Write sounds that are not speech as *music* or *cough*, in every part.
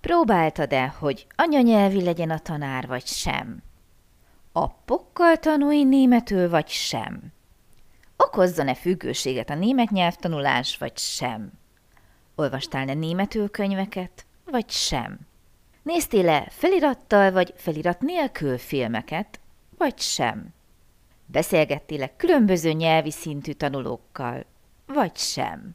Próbáltad-e, hogy anyanyelvi legyen a tanár, vagy sem? Appokkal tanulj németül, vagy sem? Okozzon-e függőséget a német nyelvtanulás, vagy sem? Olvastál-e németül könyveket, vagy sem? Néztél-e felirattal vagy felirat nélkül filmeket, vagy sem? Beszélgettél-e különböző nyelvi szintű tanulókkal, vagy sem?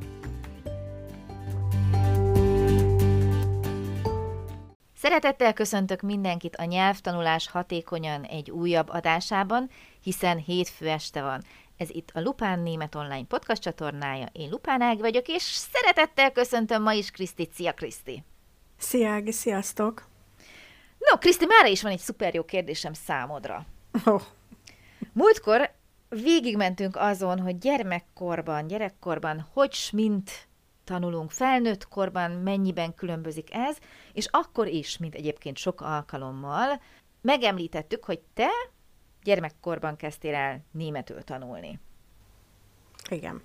Szeretettel köszöntök mindenkit a nyelvtanulás hatékonyan egy újabb adásában, hiszen hétfő este van. Ez itt a Lupán Német Online podcast csatornája. Én Lupán Ági vagyok, és szeretettel köszöntöm ma is Kriszti. Szia, Kriszti! Szia, Ági, sziasztok! No, Kriszti, már is van egy szuper jó kérdésem számodra. Oh. Múltkor végigmentünk azon, hogy gyermekkorban, gyerekkorban hogy mint tanulunk felnőtt korban, mennyiben különbözik ez, és akkor is, mint egyébként sok alkalommal, megemlítettük, hogy te gyermekkorban kezdtél el németül tanulni. Igen.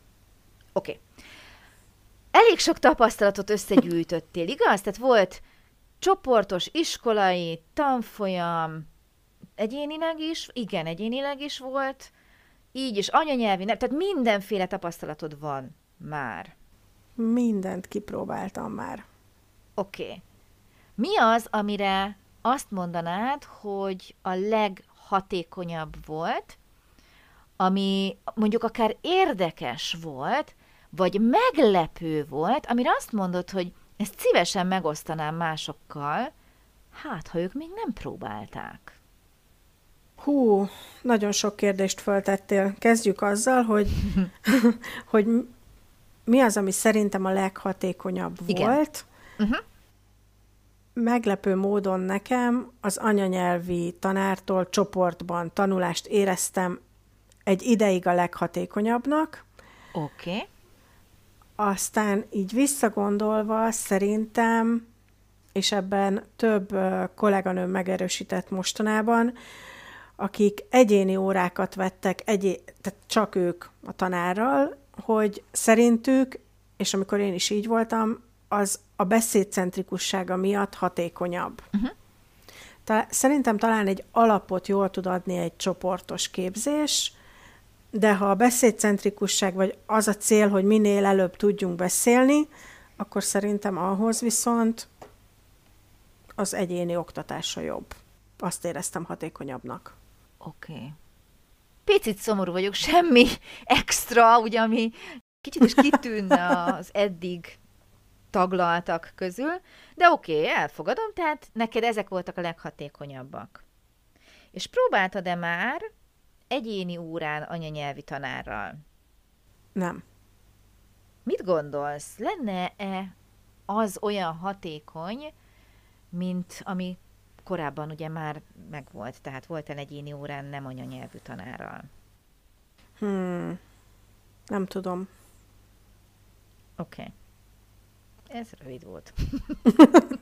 Oké. Okay. Elég sok tapasztalatot összegyűjtöttél, igaz? Tehát volt csoportos iskolai, tanfolyam, egyénileg is, igen, egyénileg is volt, így is anyanyelvi, tehát mindenféle tapasztalatod van már. Mindent kipróbáltam már. Oké. Okay. Mi az, amire azt mondanád, hogy a leghatékonyabb volt, ami mondjuk akár érdekes volt, vagy meglepő volt, amire azt mondod, hogy ezt szívesen megosztanám másokkal, hát ha ők még nem próbálták. Hú, nagyon sok kérdést föltettél. Kezdjük azzal, hogy, *laughs* *laughs* hogy mi az, ami szerintem a leghatékonyabb Igen. volt. Uh-huh. Meglepő módon nekem az anyanyelvi tanártól csoportban tanulást éreztem egy ideig a leghatékonyabbnak. Oké. Okay. Aztán így visszagondolva szerintem, és ebben több kolléganőm megerősített mostanában, akik egyéni órákat vettek, egyé- tehát csak ők a tanárral, hogy szerintük, és amikor én is így voltam, az a beszédcentrikussága miatt hatékonyabb. Uh-huh. Ta- szerintem talán egy alapot jól tud adni egy csoportos képzés, de ha a beszédcentrikusság, vagy az a cél, hogy minél előbb tudjunk beszélni, akkor szerintem ahhoz viszont az egyéni oktatása jobb. Azt éreztem hatékonyabbnak. Oké. Okay picit szomorú vagyok, semmi extra, ugye, ami kicsit is kitűnne az eddig taglaltak közül, de oké, okay, elfogadom, tehát neked ezek voltak a leghatékonyabbak. És próbáltad-e már egyéni órán anyanyelvi tanárral? Nem. Mit gondolsz? Lenne-e az olyan hatékony, mint ami korábban ugye már megvolt, tehát volt egy egyéni órán nem anyanyelvű tanárral. Hmm. Nem tudom. Oké. Okay. Ez rövid volt.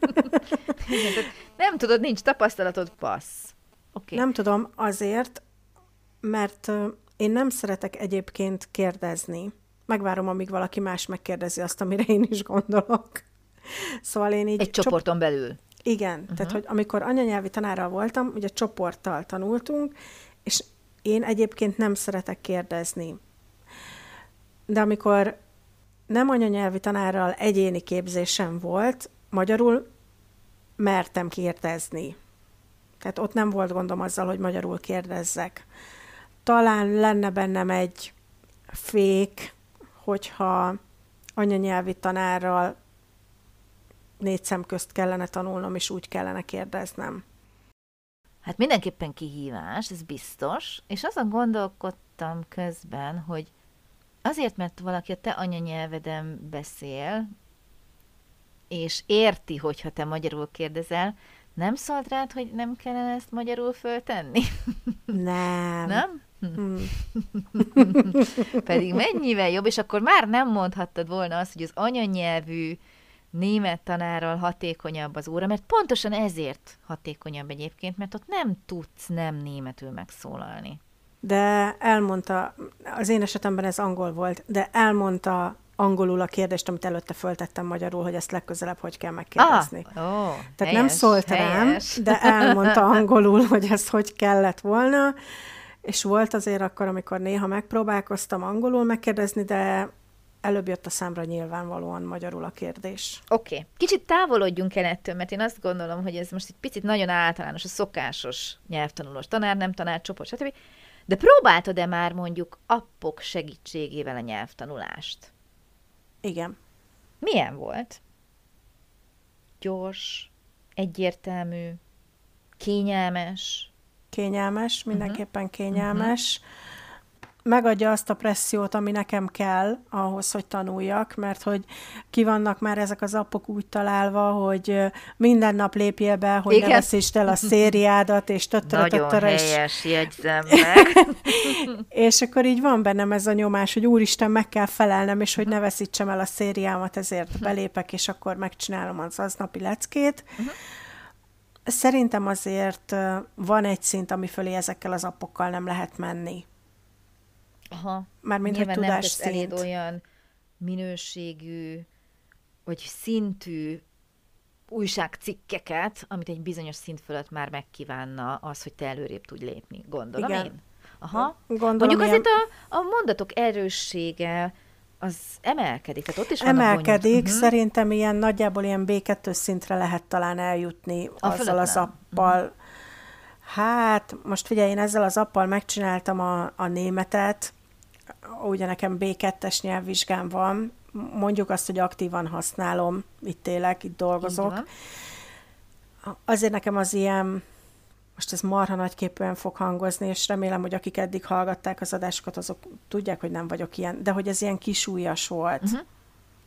*laughs* nem tudod, nincs tapasztalatod, passz. Okay. Nem tudom, azért, mert én nem szeretek egyébként kérdezni. Megvárom, amíg valaki más megkérdezi azt, amire én is gondolok. Szóval én így... Egy csoporton belül. Igen, uh-huh. tehát hogy amikor anyanyelvi tanárral voltam, ugye csoporttal tanultunk, és én egyébként nem szeretek kérdezni. De amikor nem anyanyelvi tanárral egyéni képzésem volt, magyarul mertem kérdezni. Tehát ott nem volt gondom azzal, hogy magyarul kérdezzek. Talán lenne bennem egy fék, hogyha anyanyelvi tanárral négy szem közt kellene tanulnom, és úgy kellene kérdeznem. Hát mindenképpen kihívás, ez biztos, és azon gondolkodtam közben, hogy azért, mert valaki a te anyanyelveden beszél, és érti, hogyha te magyarul kérdezel, nem szólt rád, hogy nem kellene ezt magyarul föltenni? Nem. *laughs* Nem? Hmm. *laughs* Pedig mennyivel jobb, és akkor már nem mondhattad volna azt, hogy az anyanyelvű német tanárral hatékonyabb az óra, mert pontosan ezért hatékonyabb egyébként, mert ott nem tudsz nem németül megszólalni. De elmondta, az én esetemben ez angol volt, de elmondta angolul a kérdést, amit előtte föltettem magyarul, hogy ezt legközelebb hogy kell megkérdezni. Ah, ó, Tehát helyes, nem szólt helyes. rám, de elmondta *laughs* angolul, hogy ezt hogy kellett volna, és volt azért akkor, amikor néha megpróbálkoztam angolul megkérdezni, de előbb jött a számra nyilvánvalóan magyarul a kérdés. Oké, okay. kicsit távolodjunk el ettől, mert én azt gondolom, hogy ez most egy picit nagyon általános, a szokásos nyelvtanulós tanár, nem tanár, csoport, stb. De próbáltad-e már mondjuk appok segítségével a nyelvtanulást? Igen. Milyen volt? Gyors, egyértelmű, kényelmes? Kényelmes, mindenképpen kényelmes. Uh-huh. Megadja azt a pressziót, ami nekem kell ahhoz, hogy tanuljak, mert hogy ki vannak már ezek az appok úgy találva, hogy minden nap lépjél be, hogy Igen. ne veszítsd el a szériádat, és töttöre, Nagyon töttöre, és helyes, jegyzem *laughs* meg. És akkor így van bennem ez a nyomás, hogy úristen, meg kell felelnem, és hogy ne veszítsem el a szériámat, ezért belépek, és akkor megcsinálom az aznapi leckét. Szerintem azért van egy szint, ami fölé ezekkel az appokkal nem lehet menni. Aha. Mármint, hogy Nyilván nem tudás tesz eléd olyan minőségű, vagy szintű újságcikkeket, amit egy bizonyos szint fölött már megkívánna az, hogy te előrébb tudj lépni. Gondolom Igen. én? Aha. Gondolom, Mondjuk ilyen- azért a, a mondatok erőssége az emelkedik, tehát ott is Emelkedik, bonyolult- uh-huh. szerintem ilyen nagyjából ilyen B2 szintre lehet talán eljutni A azzal az appal. Hát, most figyelj, én ezzel az appal megcsináltam a, a németet, ugye nekem B2-es nyelvvizsgám van, mondjuk azt, hogy aktívan használom, itt élek, itt dolgozok. Azért nekem az ilyen, most ez marha nagyképűen fog hangozni, és remélem, hogy akik eddig hallgatták az adásokat, azok tudják, hogy nem vagyok ilyen, de hogy ez ilyen kisúlyas volt. Mhm.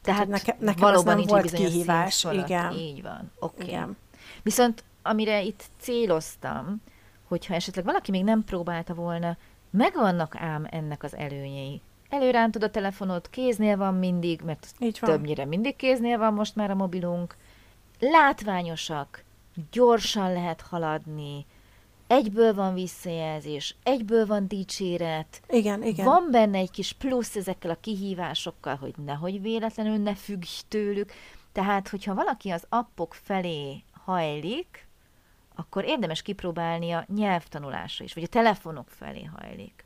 Tehát hogy neke- nekem ez valóban nem nincs volt kihívás, igen. Így van, oké. Okay. Igen. Viszont amire itt céloztam, hogyha esetleg valaki még nem próbálta volna, megvannak ám ennek az előnyei. Előrántod a telefonot, kéznél van mindig, mert Így van. többnyire mindig kéznél van most már a mobilunk. Látványosak, gyorsan lehet haladni, egyből van visszajelzés, egyből van dicséret, Igen, igen. van benne egy kis plusz ezekkel a kihívásokkal, hogy nehogy véletlenül ne függj tőlük. Tehát, hogyha valaki az appok felé hajlik, akkor érdemes kipróbálni a nyelvtanulásra is, vagy a telefonok felé hajlik.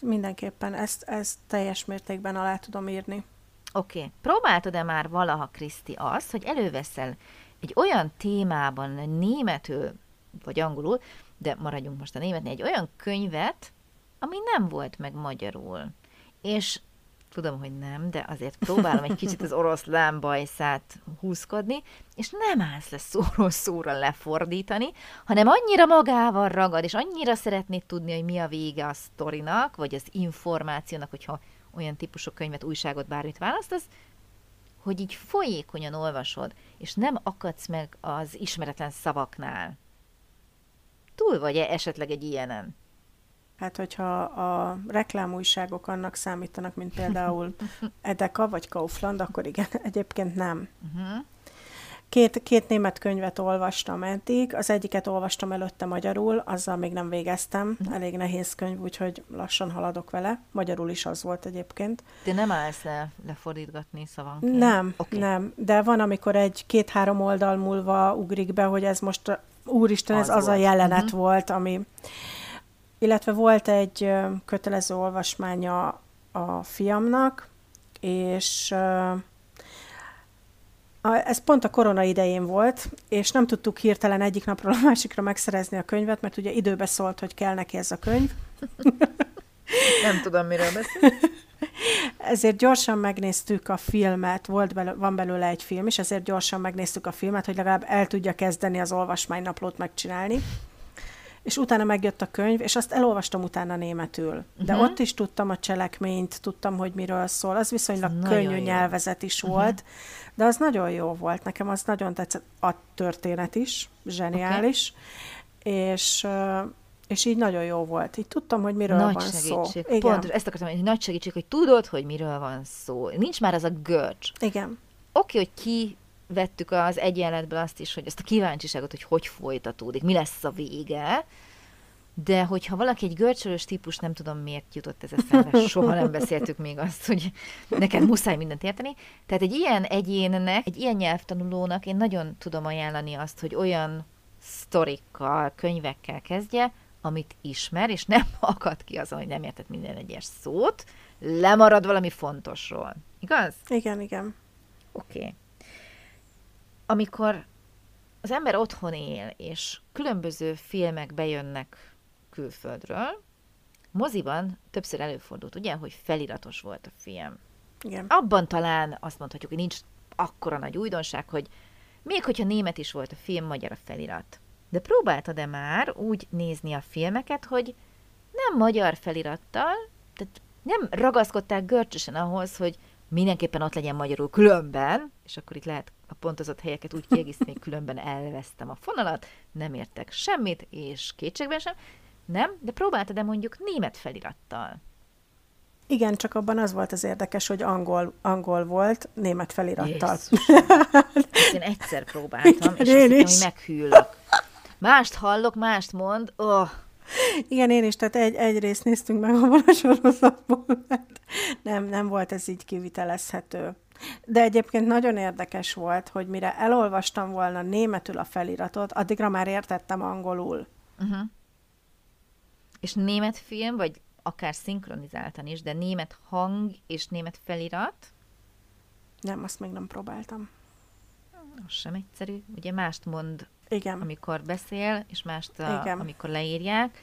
Mindenképpen ezt, ezt teljes mértékben alá tudom írni. Oké, okay. próbáltad-e már valaha, Kriszti, azt, hogy előveszel egy olyan témában németül, vagy angolul, de maradjunk most a németnél, egy olyan könyvet, ami nem volt meg magyarul. És tudom, hogy nem, de azért próbálom egy kicsit az oroszlán bajszát húzkodni, és nem állsz le szóról szóra lefordítani, hanem annyira magával ragad, és annyira szeretnéd tudni, hogy mi a vége a sztorinak, vagy az információnak, hogyha olyan típusú könyvet, újságot, bármit választasz, hogy így folyékonyan olvasod, és nem akadsz meg az ismeretlen szavaknál. Túl vagy-e esetleg egy ilyenen? Hát, hogyha a reklámújságok annak számítanak, mint például *laughs* Edeka vagy Kaufland, akkor igen, *laughs* egyébként nem. Uh-huh. Két, két német könyvet olvastam eddig, az egyiket olvastam előtte magyarul, azzal még nem végeztem, elég nehéz könyv, úgyhogy lassan haladok vele. Magyarul is az volt egyébként. De nem állsz le lefordítgatni szavanként? Nem, Oké. nem, de van, amikor egy két-három oldal múlva ugrik be, hogy ez most, úristen, ez Az az, a jelenet Mhm. volt, ami... Illetve volt egy kötelező olvasmánya a fiamnak, és ez pont a korona idején volt, és nem tudtuk hirtelen egyik napról a másikra megszerezni a könyvet, mert ugye időbe szólt, hogy kell neki ez a könyv. *laughs* Nem tudom, miről beszél. *laughs* Ezért gyorsan megnéztük a filmet, volt belő, van belőle egy film is, ezért gyorsan megnéztük a filmet, hogy legalább el tudja kezdeni az olvasmánynaplót megcsinálni. És utána megjött a könyv, és azt elolvastam utána németül. De uh-huh. ott is tudtam a cselekményt, tudtam, hogy miről szól. Az viszonylag Ez könnyű jó. nyelvezet is uh-huh. volt, de az nagyon jó volt. Nekem az nagyon tetszett. A történet is, zseniális. Okay. És és így nagyon jó volt. Így tudtam, hogy miről nagy van segítség. szó. Igen. Pont, ezt akartam mondani, nagy segítség, hogy tudod, hogy miről van szó. Nincs már az a görcs. Igen. Oké, okay, hogy ki vettük az egyenletből azt is, hogy ezt a kíváncsiságot, hogy hogy folytatódik, mi lesz a vége, de hogyha valaki egy görcsölös típus, nem tudom miért jutott ez eszembe, *laughs* soha nem beszéltük még azt, hogy neked muszáj mindent érteni. Tehát egy ilyen egyénnek, egy ilyen nyelvtanulónak én nagyon tudom ajánlani azt, hogy olyan sztorikkal, könyvekkel kezdje, amit ismer, és nem *laughs* akad ki azon, hogy nem értett minden egyes szót, lemarad valami fontosról. Igaz? Igen, igen. Oké. Okay. Amikor az ember otthon él, és különböző filmek bejönnek külföldről, moziban többször előfordult, ugye, hogy feliratos volt a film. Igen. Abban talán azt mondhatjuk, hogy nincs akkora nagy újdonság, hogy még hogyha német is volt a film, magyar a felirat. De próbáltad-e már úgy nézni a filmeket, hogy nem magyar felirattal, tehát nem ragaszkodták görcsösen ahhoz, hogy mindenképpen ott legyen magyarul különben, és akkor itt lehet a pontozott helyeket úgy kiegészíteni, különben elvesztem a fonalat, nem értek semmit, és kétségben sem. Nem, de próbáltad-e mondjuk német felirattal? Igen, csak abban az volt az érdekes, hogy angol, angol volt, német felirattal. én egyszer próbáltam, Igen, és azt hittem, hogy meghűlök. Mást hallok, mást mond, oh. Igen, én is, tehát egy, egy részt néztünk meg abban a sorozatból, mert nem, nem volt ez így kivitelezhető. De egyébként nagyon érdekes volt, hogy mire elolvastam volna németül a feliratot, addigra már értettem angolul. Uh-huh. És német film, vagy akár szinkronizáltan is, de német hang és német felirat? Nem, azt még nem próbáltam. Az sem egyszerű. Ugye mást mond, Igen. amikor beszél, és mást, a, Igen. amikor leírják.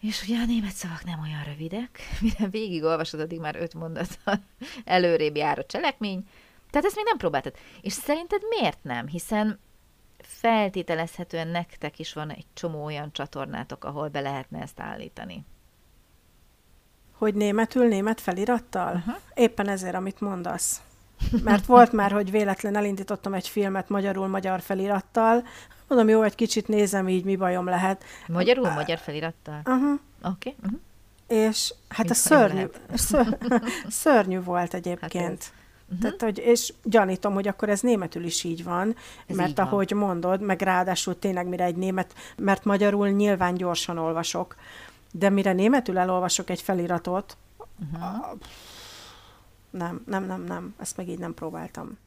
És ugye a német szavak nem olyan rövidek, *laughs* mire végigolvasod, addig már öt mondattal *laughs* előrébb jár a cselekmény. Tehát ezt még nem próbáltad. És szerinted miért nem? Hiszen feltételezhetően nektek is van egy csomó olyan csatornátok, ahol be lehetne ezt állítani. Hogy németül, német felirattal? Uh-huh. Éppen ezért, amit mondasz. Mert volt már, hogy véletlen elindítottam egy filmet magyarul, magyar felirattal. Mondom, jó, egy kicsit nézem így, mi bajom lehet. Magyarul, uh, magyar felirattal? Uh-huh. Oké. Okay. Uh-huh. És hát Mit a szörnyű, *laughs* ször, *laughs* szörnyű volt egyébként. Hát Uh-huh. Tehát, hogy, és gyanítom, hogy akkor ez németül is így van, ez mert így ahogy van. mondod, meg ráadásul tényleg mire egy német, mert magyarul nyilván gyorsan olvasok, de mire németül elolvasok egy feliratot, uh-huh. Nem, nem, nem, nem, ezt meg így nem próbáltam.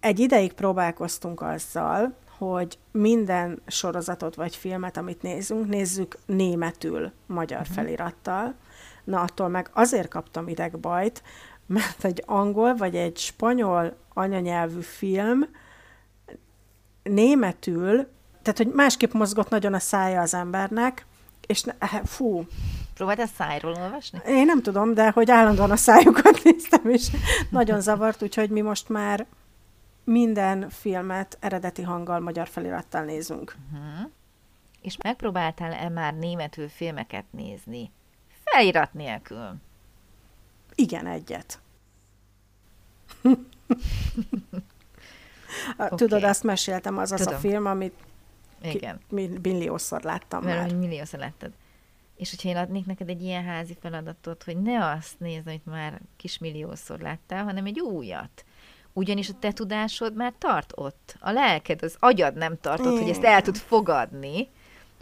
Egy ideig próbálkoztunk azzal, hogy minden sorozatot vagy filmet, amit nézünk, nézzük németül magyar uh-huh. felirattal. Na, attól meg azért kaptam idegbajt, mert egy angol vagy egy spanyol anyanyelvű film németül, tehát, hogy másképp mozgott nagyon a szája az embernek, és ne, eh, fú. Próbáltál szájról olvasni? Én nem tudom, de hogy állandóan a szájukat *laughs* néztem, és nagyon zavart, úgyhogy mi most már minden filmet eredeti hanggal, magyar felirattal nézünk. Uh-huh. És megpróbáltál-e már németül filmeket nézni? Felirat nélkül? Igen, egyet. okay. *laughs* Tudod, azt meséltem, az Tudom. az a film, amit igen. Ki, milliószor láttam Mert már. milliószor láttad. És hogyha én adnék neked egy ilyen házi feladatot, hogy ne azt nézd, amit már kismilliószor láttál, hanem egy újat. Ugyanis a te tudásod már tart ott. A lelked, az agyad nem tartott, hogy ezt el tud fogadni,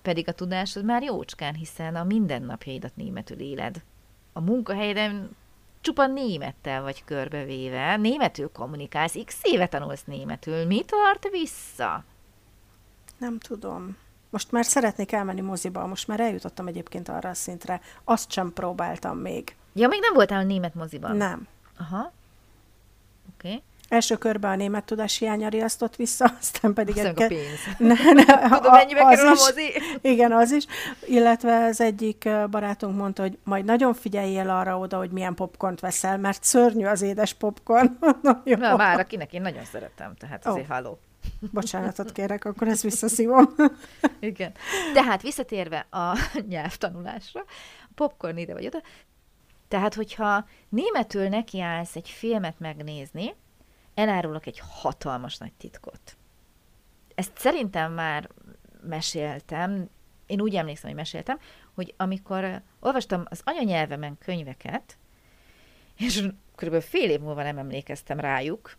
pedig a tudásod már jócskán, hiszen a mindennapjaidat németül éled. A munkahelyeden csupa némettel vagy körbevéve, németül kommunikálsz, x éve tanulsz németül. Mi tart vissza? Nem tudom. Most már szeretnék elmenni moziba, most már eljutottam egyébként arra a szintre. Azt sem próbáltam még. Ja, még nem voltál a német moziban? Nem. Aha. Oké. Okay. Első körben a német tudás hiánya riasztott vissza, *laughs* aztán pedig... Aztán egy... a pénz. Ne, ne, *laughs* Tudom, mennyibe kerül a mozi? *laughs* Igen, az is. Illetve az egyik barátunk mondta, hogy majd nagyon figyeljél arra oda, hogy milyen popcornt veszel, mert szörnyű az édes popcorn. Na, már akinek én nagyon szeretem, tehát azért oh. halló. Bocsánatot kérek, akkor ezt visszaszívom. Igen. Tehát visszatérve a nyelvtanulásra, a popcorn ide vagy oda, tehát hogyha németül nekiállsz egy filmet megnézni, elárulok egy hatalmas nagy titkot. Ezt szerintem már meséltem, én úgy emlékszem, hogy meséltem, hogy amikor olvastam az anyanyelvemen könyveket, és körülbelül fél év múlva nem emlékeztem rájuk,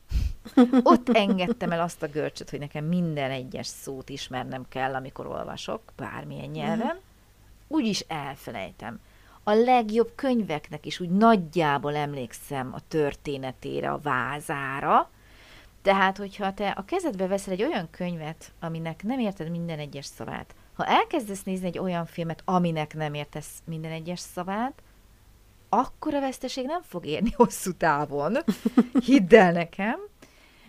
ott engedtem el azt a görcsöt, hogy nekem minden egyes szót ismernem kell, amikor olvasok, bármilyen nyelven, úgyis elfelejtem. A legjobb könyveknek is úgy nagyjából emlékszem a történetére, a vázára, tehát, hogyha te a kezedbe veszel egy olyan könyvet, aminek nem érted minden egyes szavát, ha elkezdesz nézni egy olyan filmet, aminek nem értesz minden egyes szavát, akkor a veszteség nem fog érni *laughs* hosszú távon. *laughs* Hidd el nekem,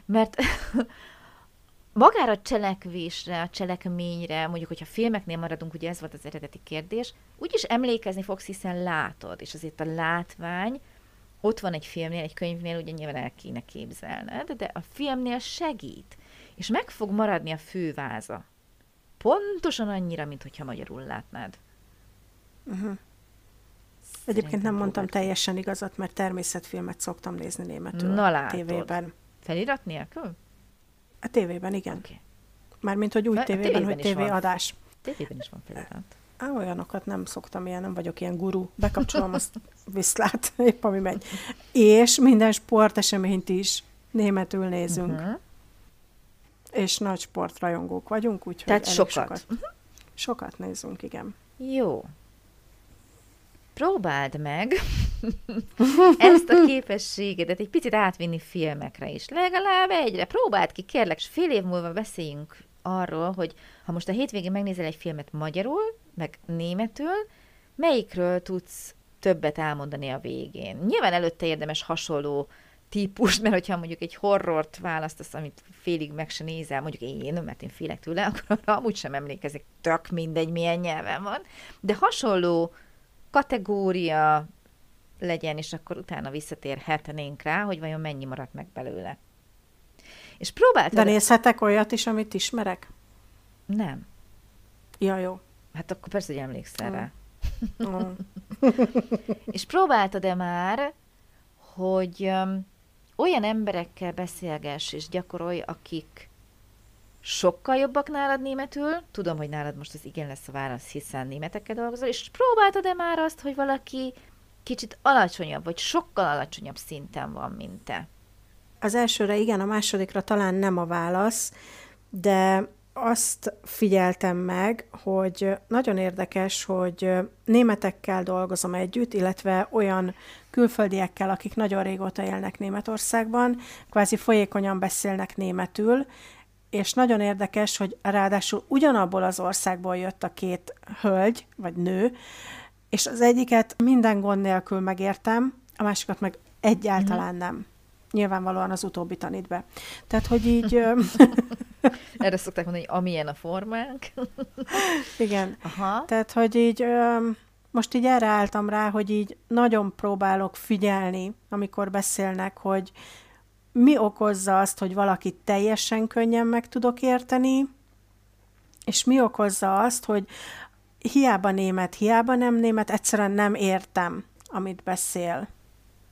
mert magára a cselekvésre, a cselekményre, mondjuk, hogyha filmeknél maradunk, ugye ez volt az eredeti kérdés, úgyis emlékezni fogsz, hiszen látod, és azért a látvány ott van egy filmnél, egy könyvnél, ugye nyilván el kéne képzelned, de a filmnél segít, és meg fog maradni a főváza. Pontosan annyira, mint hogyha magyarul látnád. Uh-huh. Egyébként nem mondtam teljesen igazat, mert természetfilmet szoktam nézni németül Na látod. tévében. Felirat nélkül? A tévében, igen. Okay. Mármint, hogy úgy a tévében, tévében, hogy tévéadás. Tévében is van felirat. Á, olyanokat nem szoktam, ilyen, nem vagyok ilyen guru. Bekapcsolom, azt *laughs* viszlát, épp ami megy. És minden sporteseményt is németül nézünk. Uh-huh. És nagy sportrajongók vagyunk, úgyhogy Tehát sokat. Sokat, uh-huh. sokat nézünk, igen. Jó. Próbáld meg *laughs* ezt a képességedet egy picit átvinni filmekre is. Legalább egyre. Próbáld ki, kérlek, és fél év múlva beszéljünk arról, hogy ha most a hétvégén megnézel egy filmet magyarul, meg németül, melyikről tudsz többet elmondani a végén. Nyilván előtte érdemes hasonló típust, mert hogyha mondjuk egy horrort választasz, amit félig meg se nézel, mondjuk én, mert én félek tőle, *laughs* akkor amúgy sem emlékezik, tök mindegy, milyen nyelven van, de hasonló kategória legyen, és akkor utána visszatérhetnénk rá, hogy vajon mennyi maradt meg belőle. És próbáltad... De nézhetek olyat is, amit ismerek? Nem. Ja, jó. Hát akkor persze, hogy emlékszel mm. rá. Mm. *laughs* és próbáltad-e már, hogy um, olyan emberekkel beszélgess és gyakorolj, akik sokkal jobbak nálad németül, tudom, hogy nálad most az igen lesz a válasz, hiszen németekkel dolgozol, és próbáltad-e már azt, hogy valaki kicsit alacsonyabb, vagy sokkal alacsonyabb szinten van, mint te? Az elsőre igen, a másodikra talán nem a válasz, de azt figyeltem meg, hogy nagyon érdekes, hogy németekkel dolgozom együtt, illetve olyan külföldiekkel, akik nagyon régóta élnek Németországban, kvázi folyékonyan beszélnek németül, és nagyon érdekes, hogy ráadásul ugyanabból az országból jött a két hölgy, vagy nő, és az egyiket minden gond nélkül megértem, a másikat meg egyáltalán nem. Nyilvánvalóan az utóbbi tanít be. Tehát, hogy így... *laughs* Erre szokták mondani, hogy amilyen a formánk. *laughs* Igen. Aha. Tehát, hogy így most így erre álltam rá, hogy így nagyon próbálok figyelni, amikor beszélnek, hogy mi okozza azt, hogy valakit teljesen könnyen meg tudok érteni, és mi okozza azt, hogy hiába német, hiába nem német, egyszerűen nem értem, amit beszél.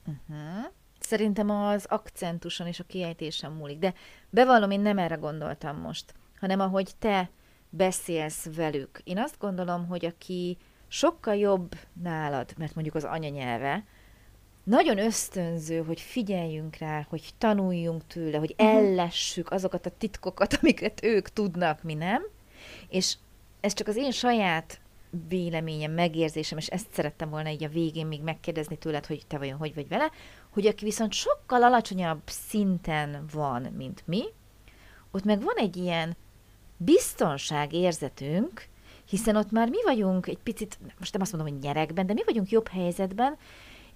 Uh-huh. Szerintem az akcentuson és a kiejtésen múlik, de bevallom, én nem erre gondoltam most, hanem ahogy te beszélsz velük. Én azt gondolom, hogy aki sokkal jobb nálad, mert mondjuk az anyanyelve, nagyon ösztönző, hogy figyeljünk rá, hogy tanuljunk tőle, hogy mhm. ellessük azokat a titkokat, *laughs* amiket ők tudnak, mi nem. És ez csak az én saját véleményem, megérzésem, és ezt szerettem volna így a végén még megkérdezni tőled, hogy te vajon hogy vagy vele, hogy aki viszont sokkal alacsonyabb szinten van, mint mi, ott meg van egy ilyen biztonságérzetünk, hiszen ott már mi vagyunk egy picit, most nem azt mondom, hogy nyerekben, de mi vagyunk jobb helyzetben,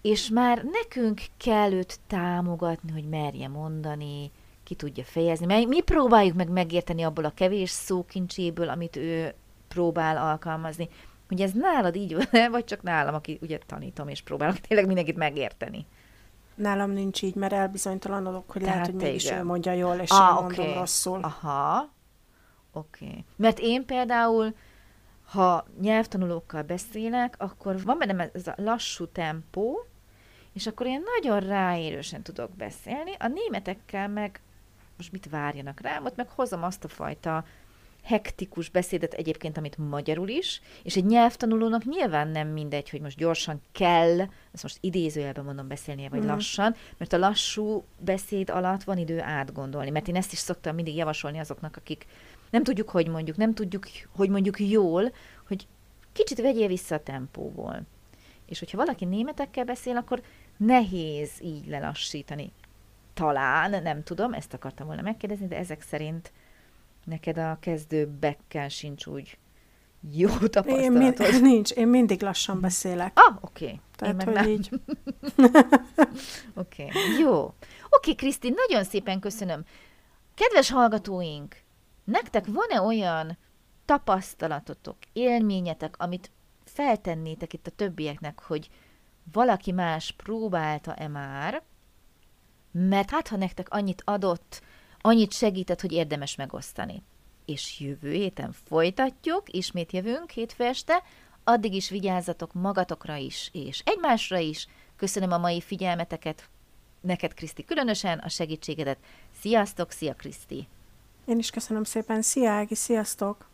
és már nekünk kell őt támogatni, hogy merje mondani, ki tudja fejezni. Mi próbáljuk meg megérteni abból a kevés szókincséből, amit ő próbál alkalmazni, hogy ez nálad így van, *laughs* vagy csak nálam, aki ugye tanítom és próbálok tényleg mindenkit megérteni. nálam nincs így, mert elbizonytalanodok, hogy Tehát lehet, hogy mégis ő mondja jól, és ah, én mondom okay. rosszul. Aha, oké. Okay. Mert én például, ha nyelvtanulókkal beszélek, akkor van bennem ez a lassú tempó, és akkor én nagyon ráérősen tudok beszélni. A németekkel meg most mit várjanak rám, ott meg hozom azt a fajta hektikus beszédet egyébként, amit magyarul is, és egy nyelvtanulónak nyilván nem mindegy, hogy most gyorsan kell, ezt most idézőjelben mondom beszélnie, vagy mm. lassan, mert a lassú beszéd alatt van idő átgondolni, mert én ezt is szoktam mindig javasolni azoknak, akik nem tudjuk, hogy mondjuk, nem tudjuk, hogy mondjuk jól, hogy kicsit vegyél vissza a tempóból. És hogyha valaki németekkel beszél, akkor nehéz így lelassítani. Talán, nem tudom, ezt akartam volna megkérdezni, de ezek szerint neked a kezdőbekkel sincs úgy jó tapasztalatod. Én min- *laughs* nincs, én mindig lassan beszélek. Ah, oké. Okay. Tehát, hogy nem. így. *laughs* oké, okay. jó. Oké, okay, Kriszti, nagyon szépen köszönöm. Kedves hallgatóink, nektek van-e olyan tapasztalatotok, élményetek, amit feltennétek itt a többieknek, hogy valaki más próbálta-e már, mert hát ha nektek annyit adott, annyit segített, hogy érdemes megosztani. És jövő héten folytatjuk, ismét jövünk hétfő este, addig is vigyázzatok magatokra is, és egymásra is. Köszönöm a mai figyelmeteket, neked Kriszti különösen, a segítségedet. Sziasztok, szia Kriszti! Én is köszönöm szépen, szia Ági, sziasztok!